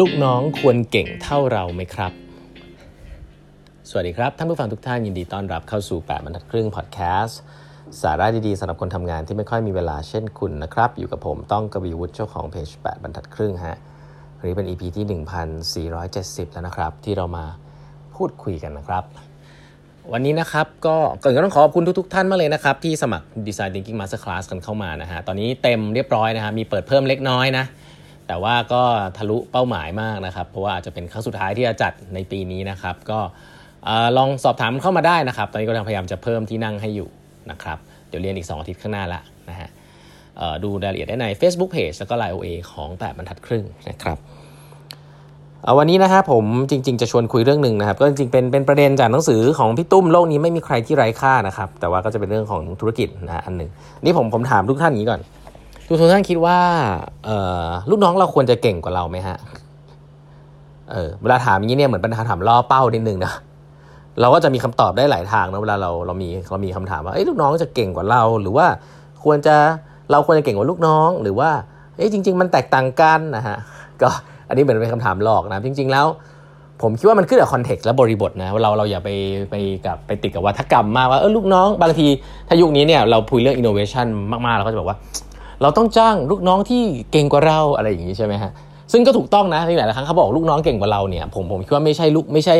ลูกน้องควรเก่งเท่าเราไหมครับ สวัสดีครับ ท่านผู้ฟังทุกท่านยินดีต้อนรับเข้าสู่ 8บรรทัดครึ่งพอดแคสต์สาระดีๆสำหรับคนทำงานที่ไม่ค่อยมีเวลาเช่นคุณนะครับ อยู่กับผมต้องกวีวุฒิเจ้าของเพจ8บรรทัดครึ่งฮะวันนี้เป็น EP ที่ 1470 แล้วนะครับ ที่เรามาพูดคุยกันนะครับ วันนี้นะครับก็ก่อนก็ต้องขอบคุณทุก ๆ ท่านมากเลยนะครับ ที่สมัคร Design Thinking Masterclass กันเข้ามานะฮะตอนนี้เต็มเรียบร้อยนะฮะมีเปิดเพิ่มเล็กน้อยนะ แต่ว่าก็ทะลุเป้าหมายมากนะครับ เพราะว่าอาจจะเป็นครั้งสุดท้ายที่จะจัดในปีนี้นะครับ ก็ลองสอบถามเข้ามาได้นะครับ ตอนนี้ก็พยายามจะเพิ่มที่นั่งให้อยู่นะครับ เดี๋ยวเรียนอีก 2 อาทิตย์ข้างหน้าละนะฮะดูรายละเอียดได้ใน Facebook Page แล้วก็ Line OA ของ 8 บรรทัดครึ่งนะครับวันนี้นะครับผมจริง ๆ จะชวนคุยเรื่องหนึ่งนะครับ ก็จริงๆเป็นเป็นประเด็นจากหนังสือของพี่ตุ้มโลกนี้ไม่มีใครที่ไร้ค่านะครับ แต่ว่าก็จะเป็นเรื่องของธุรกิจนะอันหนึ่งนี่ผมผมถามทุกท่านอย่างนี้ก่อน ทุกท่านคิดว่าลูกน้องเราควรจะเก่งกว่าเราไหมฮะเออเวลาถามอย่างนี้เนี่ยเหมือนปัญหาถามล่อเป้านิดนึงนะเราก็จะมีคำตอบได้หลายทางนะเวลาเราเรามีเรามีคำถามว่าเอ้ลูกน้องจะเก่งกว่าเรา หรือว่าควรจะเราควรจะเก่งกว่าลูกน้อง หรือว่าเอ้จริง ๆ มันแตกต่างกันนะฮะก็อันนี้เหมือนเป็นคำถามหลอกนะจริง ๆ แล้ว ผมคิดว่ามันขึ้นกับคอนเท็กซ์และบริบทนะเราเราอย่าไปไปกับไปติดกับวาทกรรมมากว่าเออลูกน้องบางทีถ้ายุคนี้เนี่ยเราพูดเรื่องอินโนเวชันมากๆเราก็จะบอกว่า เราต้องจ้างลูกน้องที่เก่งกว่าเราอะไรอย่างนี้ใช่ไหมฮะซึ่งก็ถูกต้องนะที่หลายครั้งเขาบอกลูกน้องเก่งกว่าเราเนี่ยผมผมคิดว่าไม่ใช่ลูกไม่ใช่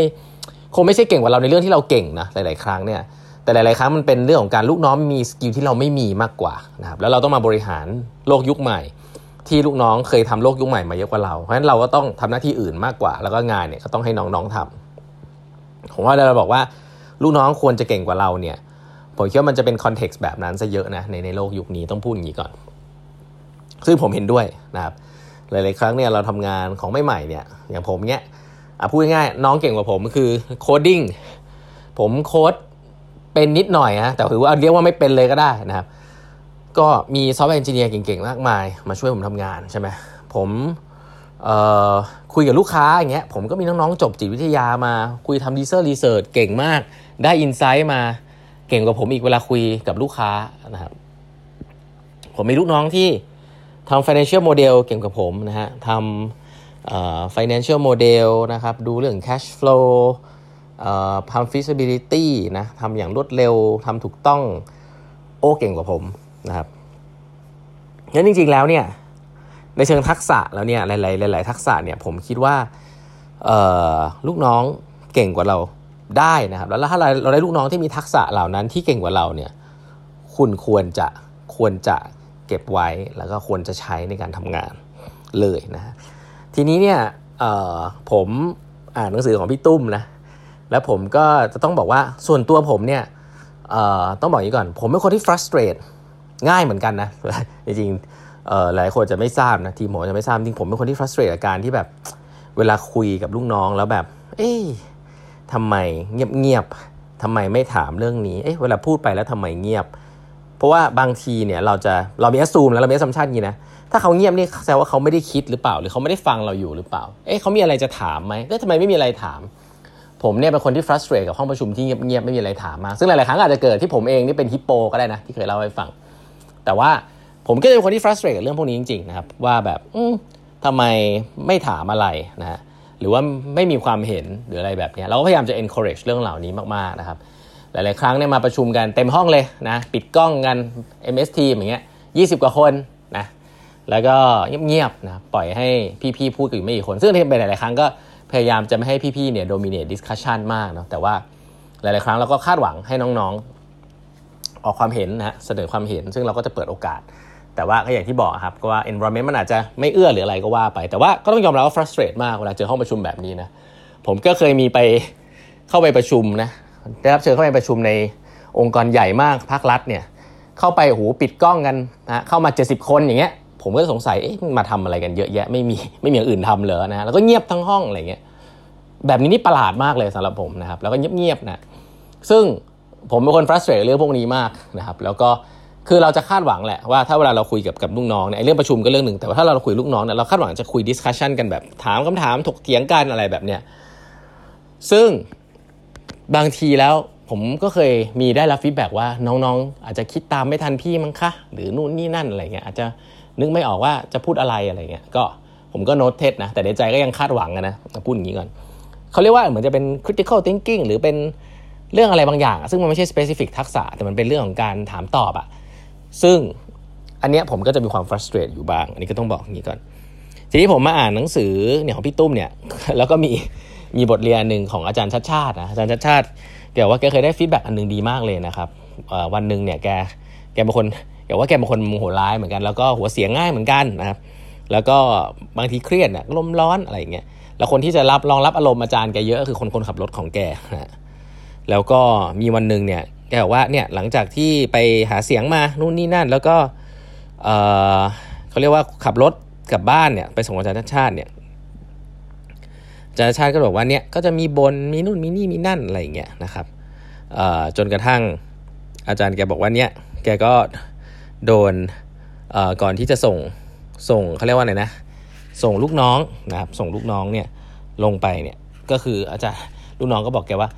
คงไม่ใช่เก่งกว่าเราในเรื่องที่เราเก่งนะหลาย ๆ ครั้งเนี่ยแต่หลาย ๆ ครั้งมันเป็นเรื่องของการลูกน้องมี skill ที่เราไม่มีมากกว่านะครับแล้วเราต้องมาบริหารโลกยุคใหม่ ที่ลูกน้องเคยทำโลกยุคใหม่มาเยอะกว่าเรา เพราะฉะนั้นเราก็ต้องทำหน้าที่อื่นมากกว่า แล้วก็งานเนี่ยก็ต้องให้น้องๆทำผมว่าเราบอกว่าลูกน้องควรจะเก่งกว่าเราเนี่ยผมคิดว่ามันจะเป็น context แบบนั้นซะเยอะนะในในโลกยุคนี้ต้องพูดอย่างนี้ก่อน ซึ่งผมเห็นด้วยนะครับหลาย ๆ ครั้งเนี่ยเราทำงานของใหม่ ๆ เนี่ยอย่างผมเนี้ยพูดง่ายๆน้องเก่งกว่าผมคือ coding ผมโค้ดเป็นนิดหน่อยนะแต่ถือว่าเรียกว่าไม่เป็นเลยก็ได้นะครับ ก็มี software engineer เก่ง ๆ มากมาย มาช่วยผมทำงานใช่ไหมผมคุยกับลูกค้าอย่างเงี้ยผมก็มีน้อง ๆ จบจิตวิทยามาคุยทำดีเซอร์รีเสิร์ชเก่งมาก ได้อินไซต์มาเก่งกว่าผมอีกเวลาคุยกับลูกค้านะครับ ผมมีลูกน้องที่ ทำ financial model เกี่ยวกับผมนะฮะทำ financial model นะครับดูเรื่อง cash flow ทำ feasibility นะทำอย่างรวดเร็วทำถูกต้องโอ้เก่งกว่าผมนะครับงั้นจริง ๆ แล้วเนี่ยในเชิงทักษะแล้วเนี่ยหลายๆหลาย ๆ ทักษะเนี่ยผมคิดว่าลูกน้องเก่งกว่าเราได้นะครับ แล้วถ้าเราได้ลูกน้องที่มีทักษะเหล่านั้นที่เก่งกว่าเราเนี่ยคุณควรจะควรจะ ก็บไว้แล้วก็ควรจะใช้ในการทำงานเลยนะทีนี้เนี่ยผมอ่านหนังสือของพี่ตุ้มนะแล้วผมก็จะต้องบอกว่าส่วนตัวผมเนี่ยต้องบอกอย่างนี้ก่อน ผมเป็นคนที่ frustrate ง่ายเหมือนกันนะจริงๆหลายคนจะไม่ทราบนะทีมผมจะไม่ทราบจริงผมเป็นคนที่ frustrate กับการที่แบบเวลาคุยกับลูกน้องแล้วแบบ เอ๊ะทำไมเงียบๆทำไมไม่ถามเรื่องนี้ เอ๊ะเวลาพูดไปแล้วทำไมเงียบ เพราะว่าบางทีเนี่ยเราจะเรามี assume แล้วเรามี assumption นี้นะถ้าเขาเงียบนี่แสดงว่าเขาไม่ได้คิดหรือเปล่า หรือเขาไม่ได้ฟังเราอยู่หรือเปล่า เอ๊ะเขามีอะไรจะถามไหมเอ๊ะทำไมไม่มีอะไรถาม ผมเนี่ยเป็นคนที่ฟรัสเตรตกับห้องประชุมที่เงียบๆไม่มีอะไรถามมาซึ่งหลายๆครั้งอาจจะเกิดที่ผมเองนี่เป็นฮิปโปก็ได้นะที่เคยเล่าให้ฟัง แต่ว่าผมก็จะเป็นคนที่ฟรัสเตรตกับเรื่องพวกนี้จริงๆนะครับว่าแบบอืทำไมไม่ถามอะไรนะฮะหรือว่าไม่มีความเห็นหรืออะไรแบบนี้เราก็พยายามจะ encourage เรื่องเหล่านี้มากๆนะครับ หลาย ๆ ครั้งเนี่ยมาประชุมกันเต็มห้องเลยนะปิดกล้องกัน MST อย่างเงี้ยยีกว่าคนนะแล้วก็เงียบๆนะปล่อยให้พี่ ๆ พูดกันอยู่ไม่กี่คน ซึ่งเป็นหลาย ๆ ครั้งก็พยายามจะไม่ให้พี่ ๆ เนี่ย dominate discussion มากเนาะแต่ว่าหลาย ๆ ครั้งเราก็คาดหวังให้น้องๆ ออกความเห็นนะเสนอความเห็นซึ่งเราก็จะเปิดโอกาส แต่ว่าก็อย่างที่บอกครับก็ว่า environment มันอาจจะไม่เอื้อหรืออะไรก็ว่าไป แต่ว่าก็ต้องยอมรับว่า frustrate มากเวลาเจอห้องประชุมแบบนี้นะผมก็เคยมีไปเข้าไปประชุมนะ ได้รับเชิญเข้าไปประชุมในองค์กรใหญ่มากภาครัฐเนี่ยเข้าไปหูปิดกล้องกันนะเข้ามา 70 คนอย่างเงี้ยผมก็สงสัยเอ๊ะมาทำอะไรกันเยอะแยะไม่มีไม่มีอย่างอื่นทำเลยนะแล้วก็เงียบทั้งห้องอะไรเงี้ยแบบนี้นี่ประหลาดมากเลยสำหรับผมนะครับแล้วก็เงียบๆนะซึ่งผมเป็นคน frustrate เรื่องพวกนี้มากนะครับ แล้วก็คือเราจะคาดหวังแหละว่าถ้าเวลาเราคุยกับกับลูกน้องเนี่ยเรื่องประชุมก็เรื่องหนึ่งแต่ว่าถ้าเราคุยลูกน้องเนี่ยเราคาดหวังจะคุย discussion กันแบบถามคำถามถกเถียงกันอะไรแบบเนี้ยซึ่ง บางทีแล้วผมก็เคยมีได้รับ feedback ว่าน้องๆ อาจจะคิดตามไม่ทันพี่มั้งคะ หรือนู่นนี่นั่นอะไรเงี้ยอาจจะนึกไม่ออกว่าจะพูดอะไรอะไรเงี้ยก็ผมก็ noted นะ แต่ในใจก็ยังคาดหวังนะพูดอย่างนี้ก่อนเขาเรียกว่าเหมือนจะเป็น critical thinking หรือเป็นเรื่องอะไรบางอย่าง ซึ่งมันไม่ใช่ specific ทักษะ แต่มันเป็นเรื่องของการถามตอบอะซึ่งอันเนี้ยผมก็จะมีความ frustrate อยู่บ้าง อันนี้ก็ต้องบอกอย่างนี้ก่อน ทีนี้ผมมาอ่านหนังสือเนี่ยของพี่ตุ้มเนี่ยแล้วก็มี มีบทเรียนหนึ่งของอาจารย์ชัดชาตินะอาจารย์ชัดชาติแกว่าแกเคยได้ฟีดแบ็กอันหนึ่งดีมากเลยนะครับวันหนึ่งเนี่ยแกแกเป็นคนแกว่าแกเป็นคนโมโหร้ายเหมือนกันแล้วก็หัวเสียงง่ายเหมือนกันนะครับแล้วก็บางทีเครียดเนี่ยลมร้อนอะไรอย่างเงี้ยแล้วคนที่จะรับรองรับอารมณ์อาจารย์แกเยอะคือคนคนขับรถของแกนะแล้วก็มีวันหนึ่งเนี่ยแกบอกว่าเนี่ยหลังจากที่ไปหาเสียงมานู่นนี่นั่น แล้วก็เเขาเรียกว่าขับรถกลับบ้านเนี่ยไปส่งอาจารย์ชาติเนี่ย จารย์ชาติก็บอกว่าเนี่ยก็จะมีบนมีนู่นมีนี่มีนั่นอะไรอย่างเงี้ยนะครับจนกระทั่งอาจารย์แกบอกว่าเนี่ยแกก็โดนก่อนที่จะส่งส่งเขาเรียกว่าไงนะส่งลูกน้องนะครับส่งลูกน้องเนี่ยลงไปเนี่ยก็คืออาจารย์ลูกน้องก็บอกแกว่า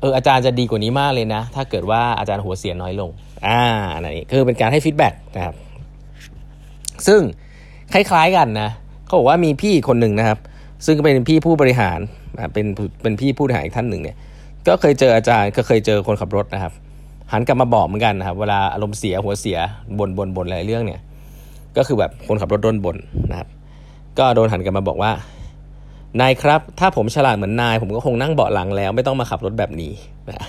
เอออาจารย์จะดีกว่านี้มากเลยนะ ถ้าเกิดว่าอาจารย์หัวเสียน้อยลงอ่าอันนี้คือเป็นการให้ feedback นะครับซึ่งคล้ายๆกันนะเขาบอกว่ามีพี่คนหนึ่งนะครับ ซึ่งก็เป็นพี่ผู้บริหารเป็นเป็นพี่ผู้บริหารอีกท่านหนึ่งเนี่ยก็เคยเจออาจารย์ก็เคยเจอคนขับรถนะครับ หันกลับมาบอกเหมือนกันนะครับ เวลาอารมณ์เสียหัวเสียบ่นบ่นบ่นอะไรเรื่องเนี่ย ก็คือแบบคนขับรถโดนบ่นนะครับ ก็โดนหันกลับมาบอกว่านายครับ ถ้าผมฉลาดเหมือนนาย ผมก็คงนั่งเบาะหลังแล้ว ไม่ต้องมาขับรถแบบนี้นะ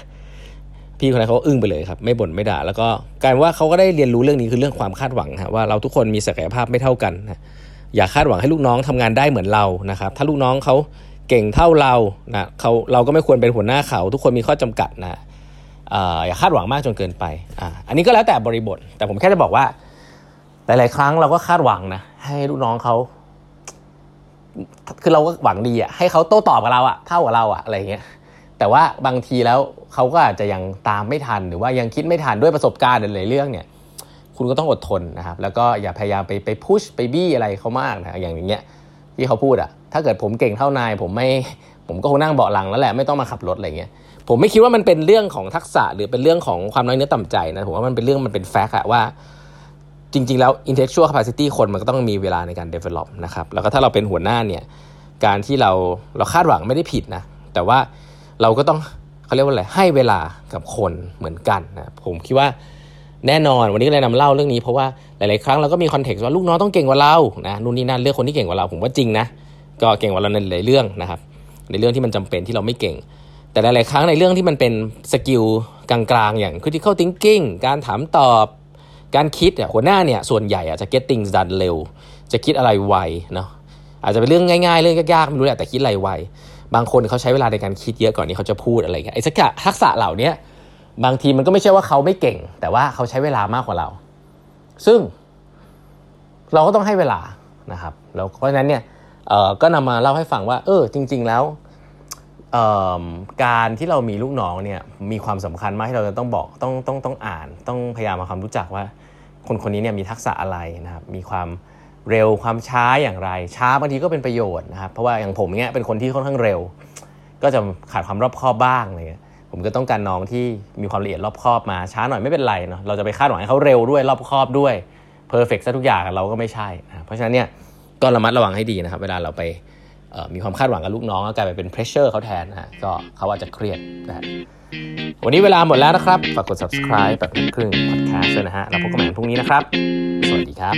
พี่คนนั้นเขาอึ้งไปเลยครับ ไม่บ่นไม่ด่า แล้วก็กลายว่าเขาก็ได้เรียนรู้เรื่องนี้คือเรื่องความคาดหวังนะว่าเราทุกคนมีศักยภาพไม่เท่ากันนะ อย่าคาดหวังให้ลูกน้องทำงานได้เหมือนเรานะครับ ถ้าลูกน้องเขาเก่งเท่าเรานะเขาเราก็ไม่ควรเป็นหัวหน้าเขา ทุกคนมีข้อจำกัดนะอย่าคาดหวังมากจนเกินไปออันนี้ก็แล้วแต่บริบท แต่ผมแค่จะบอกว่า หลาย ๆ ครั้งเราก็คาดหวังนะ ให้ลูกน้องเขาคือเราก็หวังดีอะให้เขาโต้ตอบกับเราอะเท่ากับเราอะอะไรเงี้ยแต่ว่าบางทีแล้วเขาก็อาจจะยังตามไม่ทันหรือว่ายังคิดไม่ทันด้วยประสบการณ์หลายเรื่องเนี่ย คุณก็ต้องอดทนนะครับ แล้วก็อย่าพยายามไปไปพุชไปบี้อะไรเขามากนะอย่างเงี้ยที่เขาพูดอะถ้าเกิดผมเก่งเท่านาย ผมไม่ผมก็คงนั่งเบาะหลังแล้วแหละไม่ต้องมาขับรถอะไรเงี้ยผมไม่คิดว่ามันเป็นเรื่องของทักษะหรือเป็นเรื่องของความน้อยเนื้อต่ำใจนะผมว่ามันเป็นเรื่องมันเป็นแฟกต์อะว่าจริง ๆ แล้ว intellectual capacity คนมันก็ต้องมีเวลาในการ develop นะครับแล้วก็ถ้าเราเป็นหัวหน้าเนี่ยการที่เราเราคาดหวังไม่ได้ผิดนะแต่ว่าเราก็ต้องเขาเรียกว่าอะไรให้เวลากับคนเหมือนกันนะผมคิดว่า แน่นอนวันนี้ก็เลยนำเล่าเรื่องนี้เพราะว่าหลาย ๆ ครั้งเราก็มี context ว่าลูกน้องต้องเก่งกว่าเรานะนู่นนี่นั่นเลือกคนที่เก่งกว่าเราผมว่าจริงนะก็เก่งกว่าเราในหลายเรื่องนะครับ ในเรื่องที่มันจำเป็นที่เราไม่เก่ง แต่หลาย ๆ ครั้งในเรื่องที่มันเป็น skillกลาง ๆ อย่าง critical thinking การถามตอบ การคิดเนี่ยหัวหน้าเนี่ยส่วนใหญ่อาจจะ get things done เร็ว จะคิดอะไรไวเนาะอาจจะเป็นเรื่องง่าย ๆ เรื่องยากๆไม่รู้แหละแต่คิดอะไรไวบางคนเขาใช้เวลาในการคิดเยอะก่อนที่เขาจะพูดอะไรเงี้ยไอ้ทักษะเหล่านี้ บางทีมันก็ไม่ใช่ว่าเขาไม่เก่ง แต่ว่าเขาใช้เวลามากกว่าเรา ซึ่งเราก็ต้องให้เวลานะครับแล้วเพราะฉะนั้นเนี่ยก็นำมาเล่าให้ฟังว่า เออ จริง ๆ แล้วการที่เรามีลูกน้องเนี่ยมีความสำคัญมากที่เราจะต้องบอกต้องต้องต้องอ่าน ต้องพยายามมาความรู้จักว่า คนคนนี้เนี่ยมีทักษะอะไรนะครับมีความเร็วความช้าอย่างไร ช้าบางทีก็เป็นประโยชน์นะครับเพราะว่าอย่างผมเนี่ยเป็นคนที่ค่อนข้างเร็ว ก็จะขาดความรอบคอบบ้างอะไรเงี้ย ผมก็ต้องการน้องที่มีความละเอียดรอบคอบมาช้าหน่อยไม่เป็นไรเนาะเราจะไปคาดหวังให้เขาเร็วด้วยรอบคอบด้วยเพอร์เฟกต์ซะทุกอย่างเราก็ไม่ใช่นะเพราะฉะนั้นเนี่ยก็ระมัดระวังให้ดีนะครับ เวลาเราไปมีความคาดหวังกับลูกน้องก็กลายไปเป็นเพรสเชอร์เขาแทนนะฮะก็เขาอาจจะเครียดนะฮะวันนี้เวลาหมดแล้วนะครับ ฝากกด subscribe แบบครึ่ง podcast ด้วยนะฮะ แล้วพบกันใหม่พรุ่งนี้นะครับ สวัสดีครับ